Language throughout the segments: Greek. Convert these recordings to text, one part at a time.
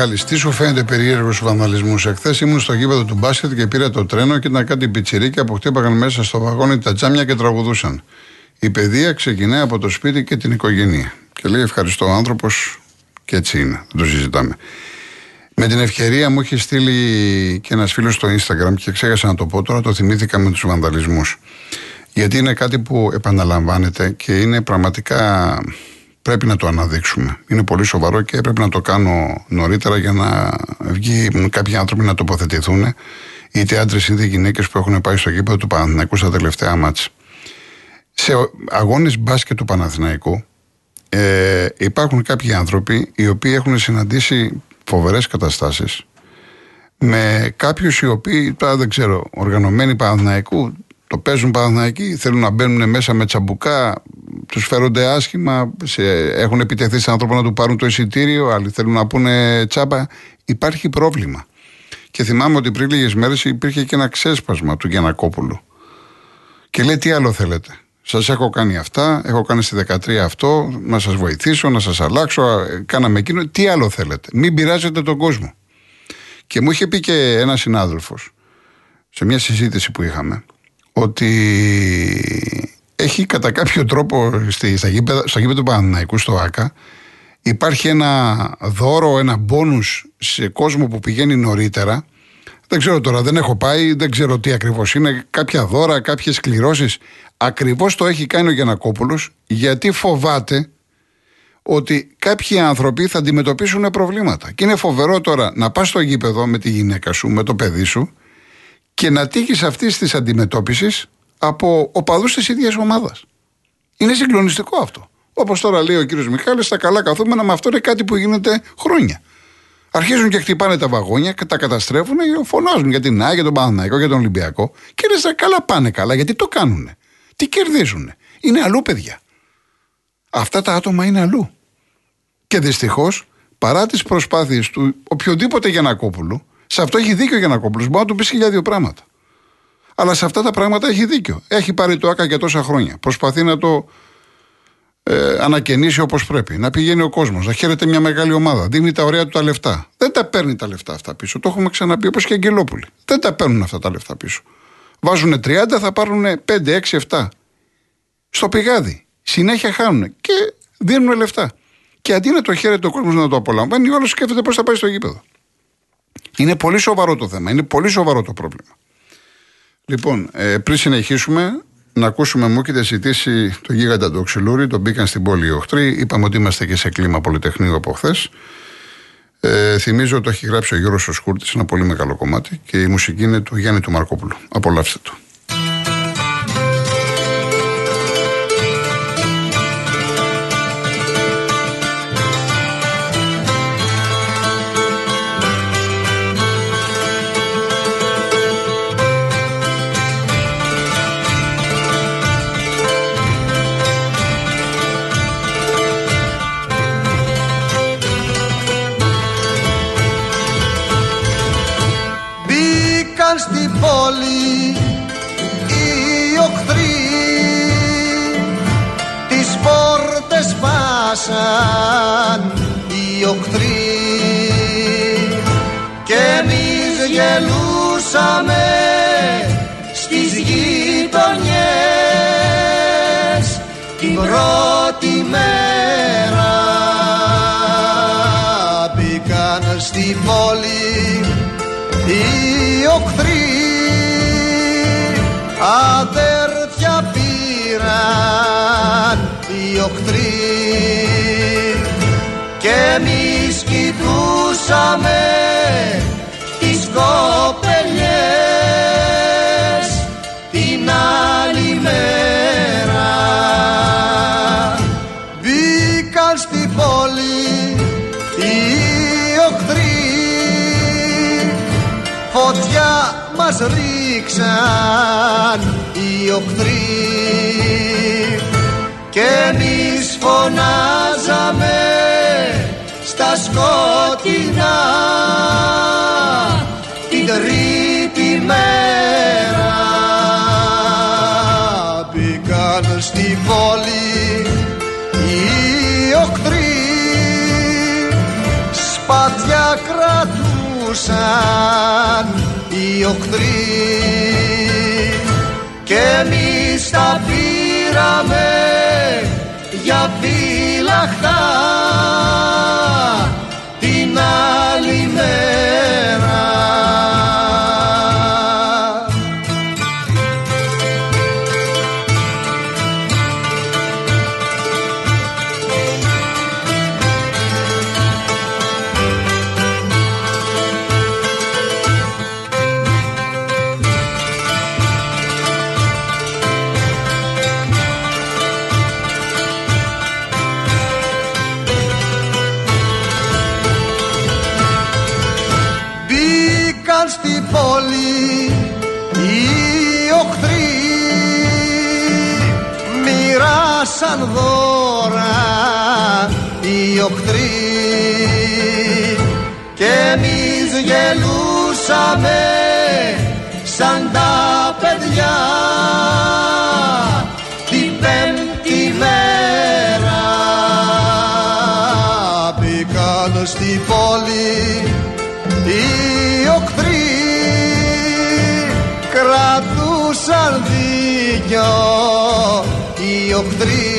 λέει ο Μιχάλη, τι σου φαίνεται περίεργος στου βανδαλισμού. Εχθές ήμουν στο γήπεδο του μπάσκετ και πήρα το τρένο και ήταν κάτι πιτσιρίκια που χτύπαγαν μέσα στο βαγόνι τα τζάμια και τραγουδούσαν. Η παιδεία ξεκινάει από το σπίτι και την οικογένεια. Και λέει ευχαριστώ ο άνθρωπος και έτσι είναι. Δεν το συζητάμε. Με την ευκαιρία μου είχε στείλει και ένας φίλος στο Instagram και ξέχασα να το πω τώρα, το θυμήθηκα με τους βανδαλισμού. Γιατί είναι κάτι που επαναλαμβάνεται και είναι πραγματικά πρέπει να το αναδείξουμε. Είναι πολύ σοβαρό και έπρεπε να το κάνω νωρίτερα για να βγει κάποιοι άνθρωποι να τοποθετηθούν, είτε άντρες είτε γυναίκες που έχουν πάει στο γήπεδο του Παναθηναϊκού στα τελευταία μάτια. Σε αγώνες μπάσκετ του Παναθηναϊκού ε, υπάρχουν κάποιοι άνθρωποι οι οποίοι έχουν συναντήσει φοβερές καταστάσεις με κάποιους οι οποίοι, τώρα δεν ξέρω, οργανωμένοι Παναθηναϊκού, το παίζουν Παναθηναϊκοί, θέλουν να μπαίνουν μέσα με τσαμπουκά, τους φέρονται άσχημα, σε, έχουν επιτεθεί σε άνθρωπο να του πάρουν το εισιτήριο, άλλοι θέλουν να πούνε τσάπα. Υπάρχει πρόβλημα. Και θυμάμαι ότι πριν λίγες μέρες υπήρχε και ένα ξέσπασμα του Γιανακόπουλου. Και λέει: Τι άλλο θέλετε; Σας έχω κάνει αυτά, έχω κάνει στη 13 αυτό, να σας βοηθήσω, να σας αλλάξω, κάναμε εκείνο. Τι άλλο θέλετε; Μην πειράζετε τον κόσμο. Και μου είχε πει και ένας συνάδελφος σε μια συζήτηση που είχαμε ότι έχει κατά κάποιο τρόπο στη, στα, γήπεδα, στα γήπεδα του Παναναϊκού στο ΆΚΑ υπάρχει ένα δώρο, ένα μπόνους σε κόσμο που πηγαίνει νωρίτερα δεν ξέρω τώρα, δεν έχω πάει, δεν ξέρω τι ακριβώς είναι. Κάποια δώρα, κάποιες κληρώσεις. Ακριβώς το έχει κάνει ο Γιανακόπουλος, γιατί φοβάται ότι κάποιοι άνθρωποι θα αντιμετωπίσουν προβλήματα. Και είναι φοβερό τώρα να πας στο γήπεδο με τη γυναίκα σου, με το παιδί σου και να τύχεις αυτής της αντιμετώπισης από οπαδούς της ίδιας ομάδας. Είναι συγκλονιστικό αυτό. Όπως τώρα λέει ο κύριος Μιχάλης, στα καλά καθούμενα, με αυτό είναι κάτι που γίνεται χρόνια. Αρχίζουν και χτυπάνε τα βαγόνια και τα καταστρέφουν και φωνάζουν για την ΑΕΚ, για τον Παναναϊκό, για τον Ολυμπιακό. Και λες, καλά πάνε καλά, γιατί το κάνουν. Τι κερδίζουν. Είναι αλλού, παιδιά. Αυτά τα άτομα είναι αλλού. Και δυστυχώς, παρά τις προσπάθειες του οποιοδήποτε Γιανακόπουλου, σε αυτό έχει δίκιο ο Γιανακόπουλος. Μπορεί να του πεις χιλιά δύο πράγματα. Αλλά σε αυτά τα πράγματα έχει δίκιο. Έχει πάρει το ΑΚΑ για τόσα χρόνια. Προσπαθεί να το ε, ανακαινήσει όπως πρέπει. Να πηγαίνει ο κόσμος, να χαίρεται μια μεγάλη ομάδα. Δίνει τα ωραία του τα λεφτά. Δεν τα παίρνει τα λεφτά αυτά πίσω. Το έχουμε ξαναπεί όπως και Αγγελόπουλοι. Δεν τα παίρνουν αυτά τα λεφτά πίσω. Βάζουν 30, θα πάρουν 5, 6, 7. Στο πηγάδι. Συνέχεια χάνουν και δίνουν λεφτά. Και αντί να το χαίρεται ο κόσμος να το απολαμβάνει, όλο σκέφτεται πώς θα πάει στο γήπεδο. Είναι πολύ σοβαρό το θέμα. Είναι πολύ σοβαρό το πρόβλημα. Λοιπόν, ε, πριν συνεχίσουμε, να ακούσουμε μου έχετε ζητήσει το γίγαντα του Ξυλούρη, τον μπήκαν στην πόλη οι οχτροί. Είπαμε ότι είμαστε και σε κλίμα Πολυτεχνείου από χθες. Ε, θυμίζω ότι το έχει γράψει ο Γιώργος Σκούρτης, ένα πολύ μεγάλο κομμάτι και η μουσική είναι του Γιάννη του Μαρκόπουλου. Απολαύστε το. Σπάσαν οι οχθροί και εμείς γελούσαμε στις γειτονιές την πρώτη μέρα. Μπήκαν στη πόλη οι οχθροί αδέρφια πήραν οι οχθροί και εμείς κοιτούσαμε τις κοπελιές την άλλη μέρα. Μπήκαν στη πόλη οι οχθροί φωτιά μας ρίξαν οι οχθροί και εμείς φωνάζαμε στα σκότεινα την τρίτη μέρα μπήκαν στη πόλη οι οχτροί σπάτια γελούσαν οι οχθροί και εμείς τα πήραμε για φύλαχτα μοιράσαν δώρα οι οχθροί και εμείς γελούσαμε σαν τα παιδιά. Την πέμπτη μέρα μπήκαν στην πόλη οι οχθροί κρατούσαν δίκιο οι οχθροί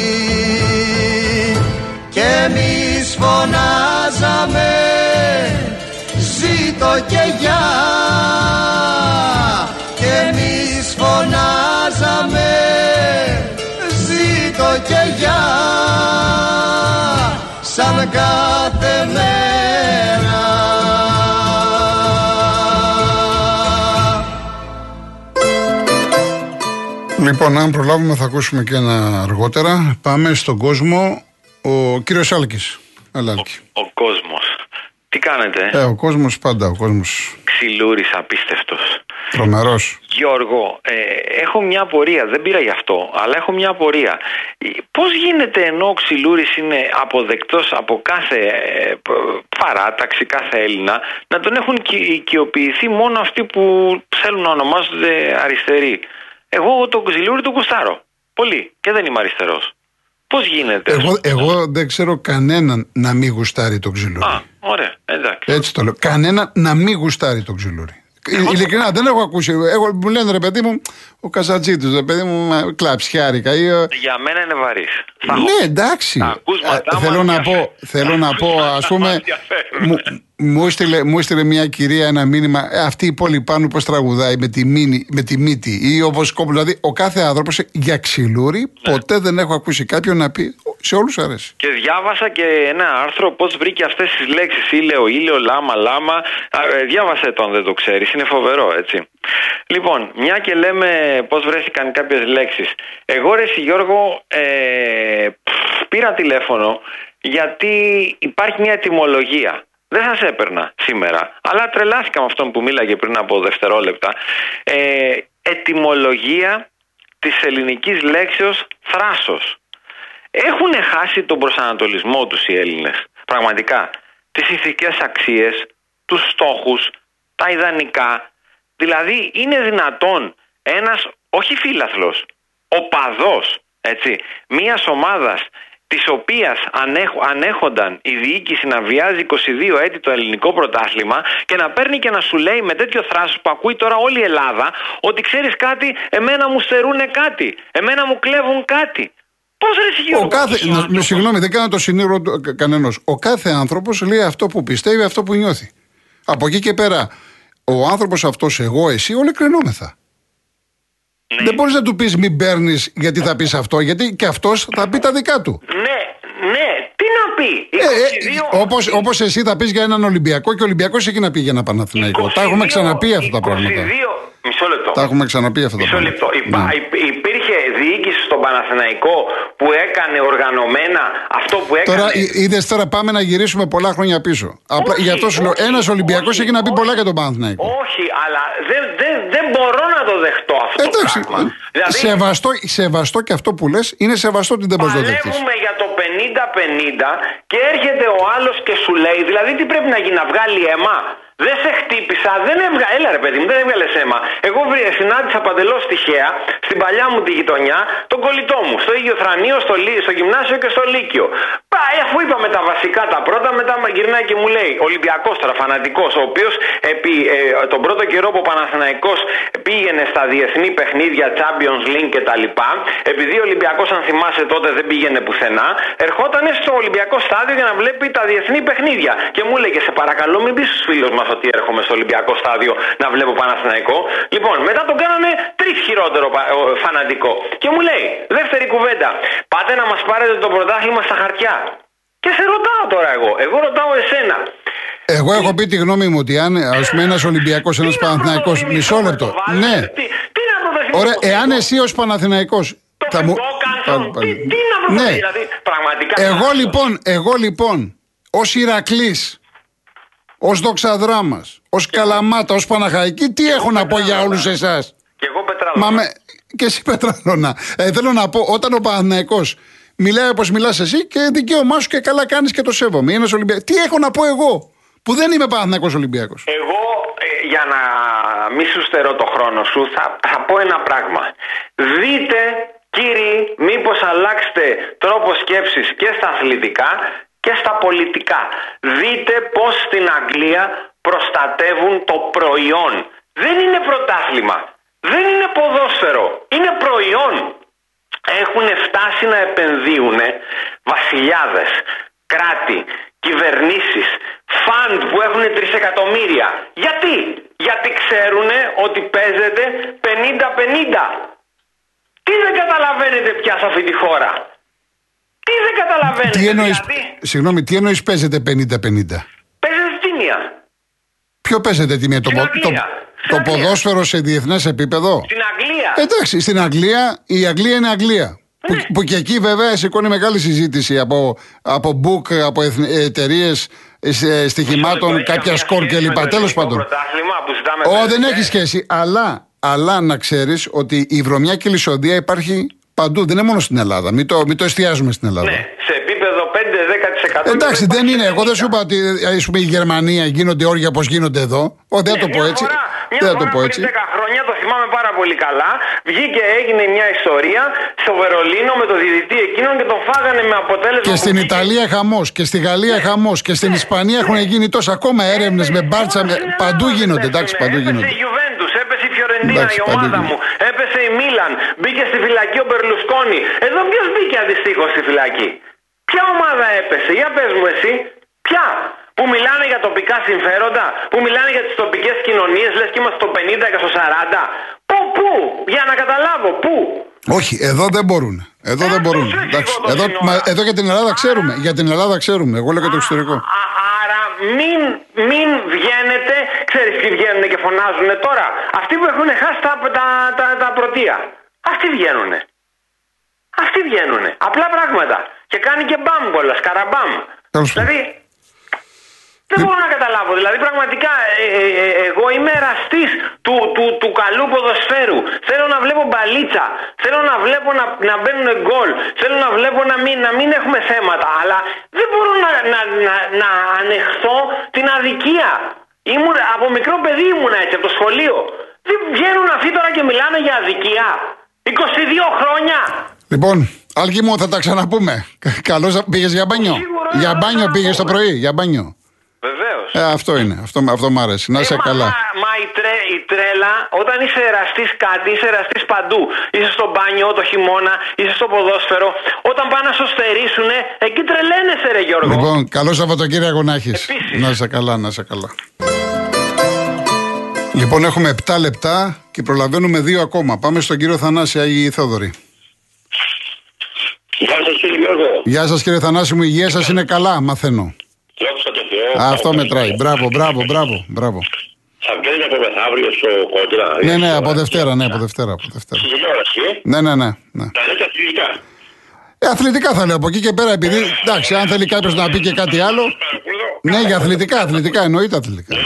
και εμείς φωνάζαμε ζήτω και γεια και εμείς φωνάζαμε ζήτω και γεια σαν κάθε μέρα Λοιπόν, αν προλάβουμε, θα ακούσουμε και ένα αργότερα. Πάμε στον κόσμο. Ο κύριος Άλκης. Αλάκη. Ο κόσμος. Τι κάνετε, Ε, ο κόσμος πάντα, ο κόσμος ξυλούρης απίστευτος. τρομερός. Γιώργο, ε, έχω μια απορία, δεν πήρα γι' αυτό, αλλά έχω μια απορία. Ε, Πώς γίνεται ενώ ο Ξυλούρης είναι αποδεκτός από κάθε ε, π- παράταξη, κάθε Έλληνα, να τον έχουν οικει- οικειοποιηθεί μόνο αυτοί που θέλουν να ονομάζονται αριστεροί; Εγώ τον Ξυλούρη τον κουστάρω. Πολύ. Και δεν είμαι αριστερός. Πώς γίνεται; Εγώ, εγώ δεν ξέρω κανέναν να μην γουστάρει το ξυλούρι. Α, ωραία, εντάξει. Έτσι το λέω. Κανένα να μην γουστάρει το ξυλούρι. Ε, Ειλικρινά δεν έχω ακούσει. Εγώ, μου λένε ρε παιδί μου, ο Καζατζίτη, ρε παιδί μου, μα, κλαψιάρικα. Ή, ε, Για μένα είναι βαρύς. Θα έχω- ναι, εντάξει. Τα ακούσματά Ε, μας θέλω να ενδιαφέρουν. πω, θέλω να Τα πω, ακούσματά ας πούμε, μας ενδιαφέρουν. Μου, μου, έστειλε, μου έστειλε μια κυρία ένα μήνυμα. Ε, αυτή η πόλη πάνω πώς τραγουδάει με τη, μήνυ, με τη μύτη ή όπως κόμπλο. Δηλαδή, ο κάθε άνθρωπος για ξυλούρι Ναι. ποτέ δεν έχω ακούσει κάποιον να πει. Σε όλους αρέσει. Και διάβασα και ένα άρθρο πώς βρήκε αυτές τις λέξεις. Ήλαιο, ήλαιο, λάμα, λάμα. Α, ε, διάβασε το αν δεν το ξέρεις. Είναι φοβερό, έτσι. Λοιπόν, μια και λέμε πώς βρέθηκαν κάποιες λέξεις. Εγώ, ρε εσύ, Γιώργο, ε, πφ, πήρα τηλέφωνο γιατί υπάρχει μια ετοιμολογία. Δεν θα σε έπαιρνα σήμερα. Αλλά τρελάθηκα με αυτόν που μίλαγε πριν από δευτερόλεπτα. Ε, ετοιμολογία της ελληνικής λέξεως θράσος έχουν χάσει τον προσανατολισμό τους οι Έλληνες. Πραγματικά. Τις ηθικές αξίες, τους στόχους, τα ιδανικά. Δηλαδή είναι δυνατόν ένας, όχι φίλαθλος, οπαδός, έτσι, μιας ομάδας της οποίας ανέχ, ανέχονταν η διοίκηση να βιάζει 22 έτη το ελληνικό πρωτάθλημα και να παίρνει και να σου λέει με τέτοιο θράσος που ακούει τώρα όλη η Ελλάδα ότι ξέρεις κάτι, εμένα μου στερούνε κάτι, εμένα μου κλέβουν κάτι. Πώς ρε εσύ, Ο Γιώργο, κάθε, αυτός ο να- άνθρωπος; συγγνώμη, δεν κάνω το συνήγορο κανένας. Ο κάθε άνθρωπος λέει αυτό που πιστεύει, αυτό που νιώθει. Από εκεί και πέρα, ο άνθρωπος αυτός, εγώ, εσύ, όλοι κρινόμεθα. Ναι. Δεν μπορείς να του πεις μην παίρνεις γιατί θα πεις αυτό, γιατί και αυτός θα πει τα δικά του. Ναι, ναι, τι να πει. Ε, 22, όπως, όπως εσύ θα πεις για έναν Ολυμπιακό και ο Ολυμπιακός έχει να πει για ένα Παναθηναϊκό. Τα έχουμε 22, ξαναπεί αυτά τα πράγματα. 22, Μισό λεπτό. Τα έχουμε ξαναπεί αυτά τα Μισό πράγματα. λεπτό. Υπά- Ναι. υπ- Υπήρχε διοίκηση στον Παναθηναϊκό που έκανε οργανωμένα αυτό που έκανε. Τώρα είδες τώρα πάμε να γυρίσουμε πολλά χρόνια πίσω. Απλά Όχι, γι' αυτό σου λέω, όχι, ένας Ολυμπιακός όχι, έχει να πει όχι. πολλά για τον Παναθηναϊκό. Όχι, αλλά δεν, δεν, δεν μπορώ να το δεχτώ αυτό Εντάξει, το πράγμα. Δηλαδή, σεβαστό, σεβαστό και αυτό που λες είναι σεβαστό ότι δεν μπορείς να το δεχτείς. Παλεύουμε για το 50-50 και έρχεται ο άλλος και σου λέει, δηλαδή τι πρέπει να γίνει, να βγάλει αίμα; Δεν σε χτύπησα, δεν έβγα... Έλα ρε παιδί μου, δεν έβγαλες αίμα. Εγώ βρε- συνάντησα παντελώς τυχαία στην παλιά μου τη γειτονιά τον κολλητό μου. Στο ίδιο θρανείο, στο, λύ- στο γυμνάσιο και στο λύκειο. Πάει, αφού είπαμε τα βασικά τα πρώτα, μετά με γυρνάει και μου λέει Ολυμπιακός τώρα, φανατικός, ο οποίος επί ε, τον πρώτο καιρό που ο Παναθηναϊκός πήγαινε στα διεθνή παιχνίδια Champions League κτλ. Επειδή ο Ολυμπιακός, αν θυμάσαι τότε, δεν πήγαινε πουθενά, ερχόταν στο Ολυμπιακό στάδιο για να βλέπει τα διεθνή παιχνίδια. Και μου έλεγε, Σε παρακαλώ, μην πεις στους φίλους μας ότι έρχομαι στο Ολυμπιακό στάδιο να βλέπω Παναθηναϊκό. Λοιπόν, μετά τον κάνανε τρει χειρότερο πα- ο, φανατικό. Και μου λέει, δεύτερη κουβέντα, πάτε να μας πάρετε το πρωτάθλημα στα χαρτιά. Και σε ρωτάω τώρα εγώ, εγώ ρωτάω εσένα. Εγώ έχω πει τη γνώμη μου ότι αν ας πούμε ένας Ολυμπιακός, ένας Τι να Παναθηναϊκός πρωτοθυμηθώ Μισό με λεπτό. το Βάλτερ, Ναι. Τι, τι να πρωτοθυμηθώ Ωραία, το εάν Φιγκό, εσύ ως Παναθηναϊκός Το θα μου. Φιγκό, Κάνσον, Πάλι, τι, πάλι. τι να πρωτοθυμηθώ, Ναι. δηλαδή πραγματικά. Εγώ λοιπόν, εγώ λοιπόν, ως Ηρακλής, ως Δοξαδράμα, ως Καλαμάτα, ως Παναχαϊκή, τι έχω να πω για όλους εσάς; Και εγώ πετράλω. Μα με. Και εσύ Πετράλωνα. Ε, θέλω να πω, όταν ο Παναθηναϊκός μιλάει όπως μιλάς εσύ και δικαίωμά σου και καλά κάνεις και το σέβομαι. Είναι Ολυμπιακό. Τι έχω να πω εγώ, που δεν είμαι Παναθηναϊκός Ολυμπιακός; Εγώ, ε, για να μη σου στερώ το χρόνο σου, θα, θα πω ένα πράγμα. Δείτε, κύριοι, μήπως αλλάξετε τρόπο σκέψης και στα αθλητικά και στα πολιτικά. Δείτε πώς στην Αγγλία προστατεύουν το προϊόν. Δεν είναι πρωτάθλημα. Δεν είναι ποδόσφαιρο. Είναι προϊόν. Έχουν φτάσει να επενδύουν βασιλιάδες, κράτη, κυβερνήσεις, φαντ που έχουν τρισεκατομμύρια. Γιατί; Γιατί ξέρουν ότι παίζεται 50-50. Τι δεν καταλαβαίνετε πια σε αυτή τη χώρα; Τι δεν καταλαβαίνετε. Τι εννοεί, δηλαδή, συγγνώμη, τι εννοείς παίζετε 50-50. παίζετε τίμια. Ποιο παίζετε τη μία, το, Στην πο- το, Αγγλία. Στην το Αγγλία. ποδόσφαιρο σε διεθνές επίπεδο. Στην Αγγλία. Εντάξει, στην Αγγλία, η Αγγλία είναι Αγγλία. Που, Ναι. που και εκεί βέβαια σηκώνει μεγάλη συζήτηση από, από book, από εταιρείες στοιχημάτων, Έχει κάποια καμία σκορ σχέση με κλπ. το Τέλος εθνικό πάντων. πρωτάθλημα που ζητάμε Ω, παίζετε. δεν έχει σχέση. Αλλά, αλλά να ξέρεις ότι η βρωμιά και η λησοδία υπάρχει παντού. Δεν είναι μόνο στην Ελλάδα. Μην το, μην το εστιάζουμε στην Ελλάδα. Ναι, σε επίπεδο 5-10%. Εντάξει, δεν υπάρχει είναι. Εγώ δεν σου είπα 50. ότι ας πούμε, η Γερμανία γίνονται όρια όπως γίνονται εδώ. Ω, δεν θα το Ναι, πω μια έτσι. φορά- μια Δεν θα το φορά πω πριν έτσι; 10 χρόνια, το θυμάμαι πάρα πολύ καλά, βγήκε, έγινε μια ιστορία στο Βερολίνο με το διδυτή εκείνον και τον φάγανε με αποτέλεσμα. Και που στην βγήκε- Ιταλία χαμός και στη Γαλλία χαμός και στην Ισπανία έχουν γίνει τόσα ακόμα έρευνες με μπάρτσα. Όλα Με... στην Παντού Ελλάδα γίνονται. πέσουνε. Εντάξει, παντού έπεσε γίνονται. η Juventus, έπεσε η Φιωρεντίνα, Εντάξει, η παντού ομάδα γίνονται. μου. Έπεσε η Μίλαν. Μπήκε στη φυλακή ο Μπερλουσκόνη. Εδώ ποιος μπήκε αντιστοίχως στη φυλακή; Ποια ομάδα έπεσε, για πες μου εσύ. Ποια; Που μιλάνε για τοπικά συμφέροντα, που μιλάνε για τις τοπικές κοινωνίες, λες και είμαστε στο 50 και στο 40. Πού, πού, για να καταλάβω, πού. Όχι, εδώ δεν μπορούν. Εδώ δεν Ε, μπορούν. αυτό σου Εντάξει, εξηγώ το εδώ, σύνορα. μα, εδώ για την Ελλάδα ξέρουμε. Για την Ελλάδα ξέρουμε. Εγώ λέω και το εξωτερικό. Α, άρα μην, μην βγαίνετε, ξέρεις ποιοι βγαίνουν και φωνάζουν τώρα. Αυτοί που έχουν χάσει τα, τα, τα, τα πρωτεία. Αυτοί βγαίνουν. Αυτοί βγαίνουν. Απλά πράγματα. Και κάνει και μπαμ κιόλας, καραμπαμ. Τέλος πάντων. Δηλαδή, δεν μπορώ να καταλάβω. Δηλαδή, πραγματικά, ε, ε, ε, εγώ είμαι εραστής του, του, του καλού ποδοσφαίρου. Θέλω να βλέπω μπαλίτσα. Θέλω να βλέπω να, να μπαίνουν γκολ. Θέλω να βλέπω να μην, να μην έχουμε θέματα. Αλλά δεν μπορώ να, να, να, να ανεχθώ την αδικία. Ήμουν, από μικρό παιδί ήμουν έτσι, από το σχολείο. Δεν βγαίνουν αυτοί τώρα και μιλάνε για αδικία. 22 χρόνια. Λοιπόν, Άλκη μου, θα τα ξαναπούμε. Καλώς πήγες για μπάνιο. Σίγουρα, Για θα μπάνιο τα πήγες το πούμε. πρωί, για μπάνιο. Βεβαίω. Ε, αυτό είναι. Αυτό, αυτό μ' αρέσει. Να είσαι Ε, μα, καλά. Μα, μα η, τρέ, η τρέλα, όταν είσαι εραστής κάτι, είσαι εραστής παντού. Είσαι στο μπάνιο το χειμώνα, είσαι στο ποδόσφαιρο. Όταν πάνε να σου στερήσουνε, εκεί τρελαίνεσαι, ρε Γιώργο. Λοιπόν, καλό Σαββατοκύριακο να έχεις. Επίσης. Να είσαι καλά, να είσαι καλά. Λοιπόν, έχουμε 7 λεπτά και προλαβαίνουμε δύο ακόμα. Πάμε στον κύριο Θανάση, Άγιοι Θόδωρη. Γεια σας κύριε Γιώργο. Γεια σας, κύριε Θανάση μου. Η υγεία σας είναι καλά, μαθαίνω. Δόξα τω Θεώ. Αυτό μετράει. Μπράβο, μπράβο, μπράβο. μπράβο. Θα βγαίνει από μεθαύριο στο κόντρα. Ναι, ναι, από Δευτέρα, ναι, από Δευτέρα. Από Δευτέρα. Στην τηλεόραση, ε. Ναι, ναι, ναι. ναι. Τα λέτε αθλητικά. Ε, αθλητικά θα λέω από εκεί και πέρα, επειδή. Εντάξει, αν θέλει κάποιος να πει και κάτι άλλο. Παρακολουθώ. Ναι, για αθλητικά, αθλητικά, εννοείται αθλητικά. Ε,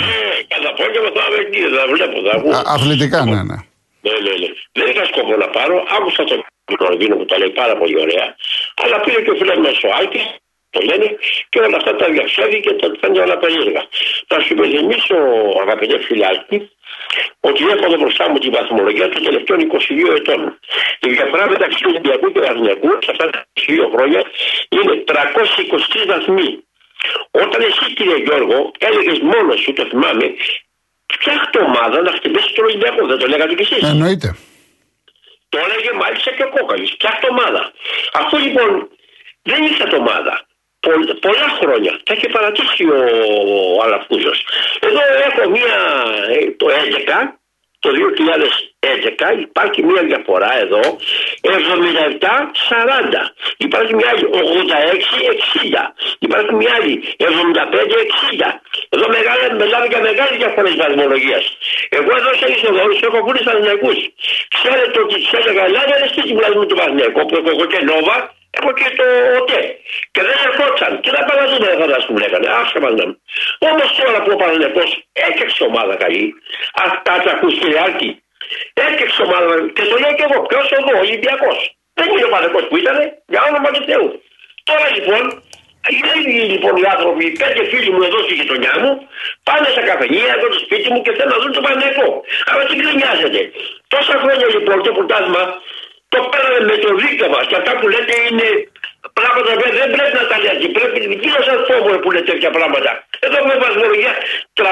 κατά απόγευμα θα είμαι εκεί, θα βλέπω, θα ακούω. Α, αθλητικά, ναι, ναι. Ναι, ναι, ναι. Δεν είχα σκοπό να πάρω. Άκουσα τον Κορδίνο που τα λέει πάρα πολύ ωραία. Αλλά πήρε και ο φίλος μας ο Άκης, το λένε, και όλα αυτά τα διαψεύδει και τα φαίνεται όλα περίεργα. Θα σου υπενθυμίσω, αγαπητέ φιλάκι, ότι έχω εδώ μπροστά μου τη βαθμολογία των τελευταίων 22 ετών. Η διαφορά μεταξύ του Ολυμπιακού και του Αθηνιακού σε αυτά τα 22 χρόνια είναι 323 βαθμοί. Όταν εσύ κύριε Γιώργο έλεγες μόνος σου, το θυμάμαι, φτιάχτε ομάδα να χτυπήσει τον Ολυμπιακό, δεν το λέγατε κι εσείς. Εννοείται. Το έλεγε μάλιστα και ο Κόκαλης. Φτιάχτε ομάδα. Αυτό λοιπόν δεν ήρθε ομάδα. Πο- πολλά χρόνια. Τα είχε παρατήσει ο, ο Αλαφούζος. Εδώ έχω μία, ε, το 11, το 2011 υπάρχει μία διαφορά εδώ 77-40. Υπάρχει μια άλλη 86-60. Υπάρχει μια άλλη 75-60. Εδώ μεγάλα, μιλάμε για μεγάλη διαφορά της βαθμολογίας. Εγώ εδώ σε Ισοδόρους έχω βγει στα Αθηναϊκούς. Ξέρετε ότι του έλεγα, Ελλάδα δεν στη βουλή του Βαθνιακό που έχω εγώ και Νόβα, έχω και το ΟΤΕ. Και δεν ερχόταν. Και δεν παλαζούν δεν που λέγανε. Άσε μας να. Όμως τώρα που ο Παναγενικό έφτιαξε ομάδα καλή, αυτά τα ακουστηριάκι. Έφτιαξε ομάδα και το λέω και εγώ. Ποιος εγώ, Ολυμπιακός. Δεν είναι ο Παναγενικό που ήταν, για όνομα του Θεού. Τώρα λοιπόν, οι ίδιοι λοιπόν οι άνθρωποι, οι πέντε φίλοι μου εδώ στη γειτονιά μου, πάνε στα καφενεία εδώ στο σπίτι μου και θέλουν να δουν τον Παναγενικό. Αλλά τι γκρινιάζεται. Τόσα χρόνια λοιπόν το πρωτάθλημα το πέραμε με το δίκαιο μας και αυτά που λέτε είναι πράγματα που δεν πρέπει να τα λέτε. Πρέπει δική σα φόβο που λέτε τέτοια πράγματα. Εδώ με βαθμολογία 323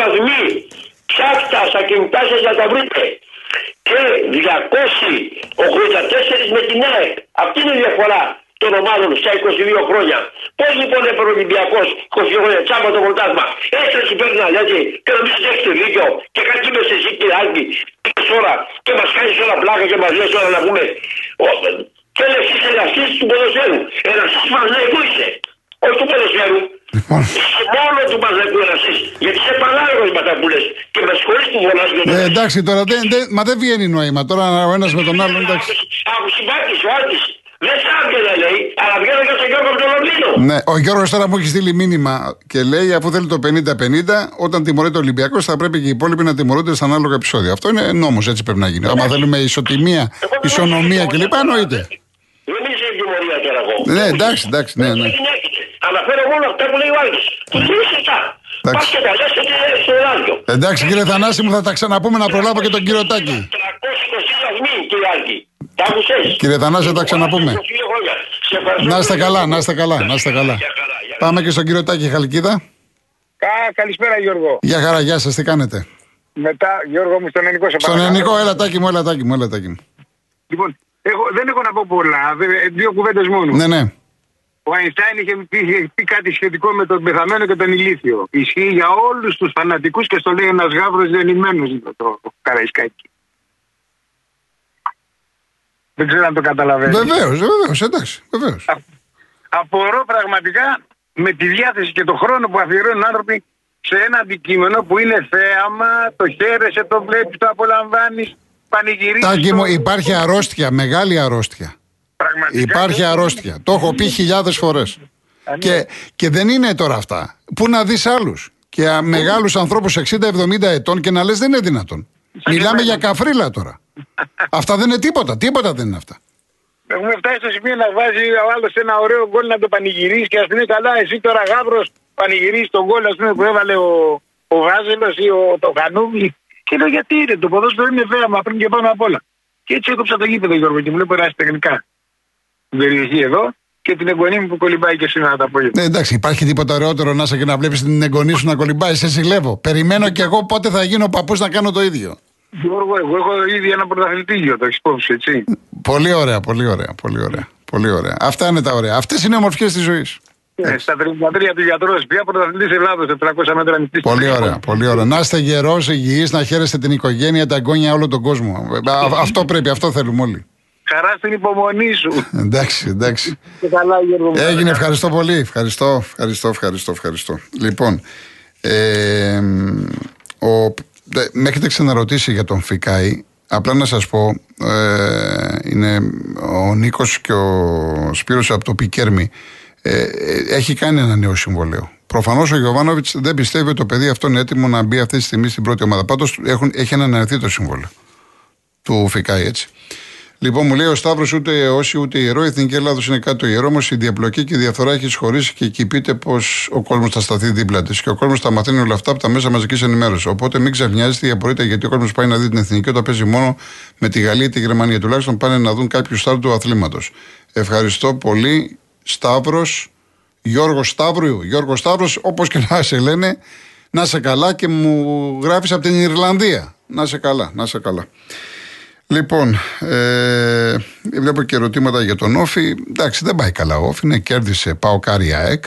βαθμοί. Ψάχτα στα κινητά σα να τα βρείτε. Και 284 με την ΑΕΚ. Αυτή είναι η διαφορά των ομάδων στα 22 χρόνια. Πώς λοιπόν έπαιρνε ο Ολυμπιακός 20 χρόνια τσάμπα το πρωτάθλημα. Έτσι έτσι πρέπει να λέτε και να μην έχετε δίκιο και κάτι είμαι σε εσύ κύριε Άλμπη ώρα και μας κάνεις όλα πλάκα και μας λες όλα να πούμε. Ο- Και λες είσαι εραστή του ποδοσφαίρου. Εραστή του Παναγικού είσαι. Όχι του ποδοσφαίρου. Λοιπόν, Είσαι μόνο του Παναγικού εραστή. Γιατί είσαι παράλογο με τα που λες. Και με συγχωρείς που φωνάζει για ε, εντάξει τώρα, δεν, δεν, μα δεν βγαίνει νόημα. Τώρα ο ένας με τον άλλον, εντάξει. Από συμπάκης ο Άλτης. Δεν σ' άκουγε λέει, αλλά βγαίνω και στον Γιώργο από το Λονδίνο. Ναι, ο Γιώργος τώρα μου έχει στείλει μήνυμα και λέει αφού θέλει το 50-50, όταν τιμωρείται ο Ολυμπιακός θα πρέπει και οι υπόλοιποι να τιμωρούνται στα ανάλογα επεισόδια. Αυτό είναι νόμος, έτσι πρέπει να γίνει. Άμα θέλουμε ισοτιμία, Εγώ δεν ισονομία είμαι κλπ. Εννοείται. Δεν είσαι η τιμωρία τώρα εγώ. Ναι, εντάξει, εντάξει, ναι, ναι. Δεν έχετε. Αναφέρω μόνο αυτά που λέει ο Άλτης. Που δεν είσαι αυτά. Εντάξει. Πας και τα λες και στο ράδιο. Εντάξει κύριε Θανάση μου θα τα ξαναπούμε να προλάβω και τον κύριο Τάκη. 320 βαθμοί κύριε Άλτη. Τα άκουσες. Κύριε Θανάση, θα τα ξαναπούμε. 22 χρόνια. Σε ευχαριστώ. Να είστε καλά, να είστε καλά, να είστε καλά. Γεια χαρά, γεια χαρά. Πάμε και στον κύριο Τάκη Χαλκίδα. Κα, καλησπέρα Γιώργο. Γεια χαρά, γεια σας, τι κάνετε; Μετά, Γιώργο μου, στον ελληνικό σε Στον παρακαλώ. ελληνικό, έλα τάκι μου, έλα τάκι μου, έλα τάκι μου. Λοιπόν, έχω, δεν έχω να πω πολλά. Δε- Δύο κουβέντες μόνο. Ναι, ναι. Ο Αϊνστάιν είχε πει, είχε πει κάτι σχετικό με τον πεθαμένο και τον ηλίθιο. Ισχύει για όλους τους φανατικούς και στο λέει ένας γάβρος γεννημένο το, το Καραϊσκάκι. Δεν ξέρω αν το καταλαβαίνεις. Βεβαίως, βεβαίως, εντάξει, βεβαίως. Απορώ πραγματικά με τη διάθεση και τον χρόνο που αφιερώνουν οι άνθρωποι σε ένα αντικείμενο που είναι θέαμα, το χαίρεσαι, το βλέπεις, το απολαμβάνεις, πανηγυρίζεις. Τάκι το- μου, υπάρχει αρρώστια, μεγάλη αρρώστια. Πραγματικά Υπάρχει δεν- αρρώστια. Το έχω πει χιλιάδες φορές. Και, και δεν είναι τώρα αυτά. Πού να δεις άλλους. Και μεγάλους ανθρώπους 60-70 ετών και να λες δεν είναι δυνατόν. Μιλάμε για καφρίλα τώρα. Αυτά δεν είναι τίποτα. Τίποτα δεν είναι αυτά. Έχουμε φτάσει στο σημείο να βάζει ο άλλος ένα ωραίο γκολ να το πανηγυρίσει και ας πούμε καλά, εσύ τώρα γάβρος πανηγυρίσει τον γκολ ας πούμε, που έβαλε ο, ο Βάζελος ή ο, το Κανούβλι. Και λέω γιατί είναι, το ποδόσφαιρο είναι θέαμα πριν και πάνω απ' όλα. Και έτσι έκοψα το γήπεδο Γιώργο και μου λέει περάσει τεχνικά. Την περιοχή εδώ και την εγγονή μου που κολυμπάει και σήμερα το απόγευμα. Ναι, εντάξει, υπάρχει τίποτα ωραιότερο να είσαι και να βλέπεις την εγγονή σου να κολυμπάει. Σε ζηλεύω. Περιμένω κι εγώ πότε θα γίνω παππούς να κάνω το ίδιο. Γιώργο, εγώ έχω ήδη ένα πρωταθλητήγιο, το έχεις υπόψη, έτσι; Πολύ ωραία, πολύ ωραία, πολύ ωραία. Πολύ ωραία. Αυτά είναι τα ωραία. Αυτές είναι οι ομορφιές της ζωής. Ε, στα 33 του γιατρό, πια πρωταθλητής Ελλάδος, 400 μέτρα νυχτή. Πολύ ωραία, πολύ ωραία. Να είστε γερός, υγιείς, να χαίρεστε την οικογένεια, τα εγγόνια, όλο τον κόσμο. Ε, α- αυτό πρέπει, αυτό θέλουμε όλοι. Χαρά στην υπομονή σου. εντάξει, εντάξει. Και καλά, Γιώργο. μου. Έγινε, ευχαριστώ πολύ. Ευχαριστώ, ευχαριστώ, ευχαριστώ, ευχαριστώ. Λοιπόν, ε, ο, δε, με έχετε ξαναρωτήσει για τον Φικάη. Απλά να σας πω, ε, είναι ο Νίκος και ο Σπύρος από το Πικέρμι ε, ε, έχει κάνει ένα νέο συμβολέο. Προφανώς ο Γιωβάνοβιτς δεν πιστεύει ότι το παιδί αυτό είναι έτοιμο να μπει αυτή τη στιγμή στην πρώτη ομάδα. Πάντως έχει ανανεωθεί το συμβόλαιο του Φικάη έτσι. Λοιπόν, μου λέει ο Σταύρος ούτε όσοι ούτε ιερό. Η Εθνική Ελλάδος είναι κάτι το ιερό, όμως η διαπλοκή και η διαφθορά έχεις σχωρήσει και εκεί πείτε πω ο κόσμος θα σταθεί δίπλα της. Και ο κόσμος θα μαθαίνει όλα αυτά από τα μέσα μαζικής ενημέρωσης. Οπότε μην ξαφνιάζετε ή απορείτε γιατί ο κόσμος πάει να δει την εθνική όταν παίζει μόνο με τη Γαλλία ή τη Γερμανία. Τουλάχιστον πάνε να δουν κάποιου στάρ του αθλήματος. Ευχαριστώ πολύ, Σταύρος, Γιώργο Σταύρου, Γιώργο Σταύρος, όπως και να σε λένε, να σε καλά και μου γράφεις από την Ιρλανδία. Να σε καλά, να σε καλά. Λοιπόν, ε, βλέπω και ερωτήματα για τον Όφη. Εντάξει, δεν πάει καλά ο Όφη. Ναι, κέρδισε πάω Κάρια ΕΚ.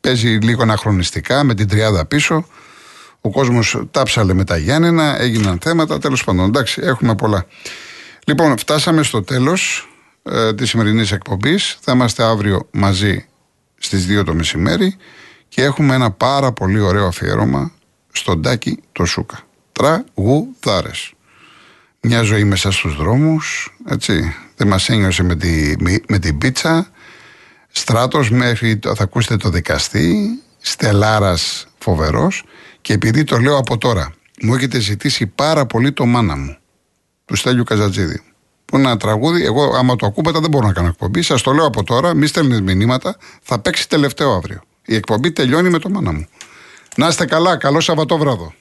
Παίζει λίγο αναχρονιστικά με την τριάδα πίσω. Ο κόσμος τάψαλε με τα Γιάννενα, έγιναν θέματα. Τέλος πάντων, εντάξει, έχουμε πολλά. Λοιπόν, φτάσαμε στο τέλος ε, της σημερινής εκπομπής. Θα είμαστε αύριο μαζί στις 2 το μεσημέρι και έχουμε ένα πάρα πολύ ωραίο αφιέρωμα στον Τάκη το Σούκα. Τραγουδάρες μια ζωή μέσα στους δρόμους, έτσι. Δεν μας ένιωσε με, τη, με την πίτσα. Στράτος μέχρι, θα ακούσετε το δικαστή, Στελάρας φοβερός και επειδή το λέω από τώρα, μου έχετε ζητήσει πάρα πολύ το μάνα μου, του Στέλιου Καζατζίδη. Που είναι ένα τραγούδι, εγώ άμα το ακούτε δεν μπορώ να κάνω εκπομπή, σας το λέω από τώρα, μη στέλνετε μηνύματα, θα παίξει τελευταίο αύριο. Η εκπομπή τελειώνει με το μάνα μου. Να είστε καλά, καλό Σαββατόβραδο.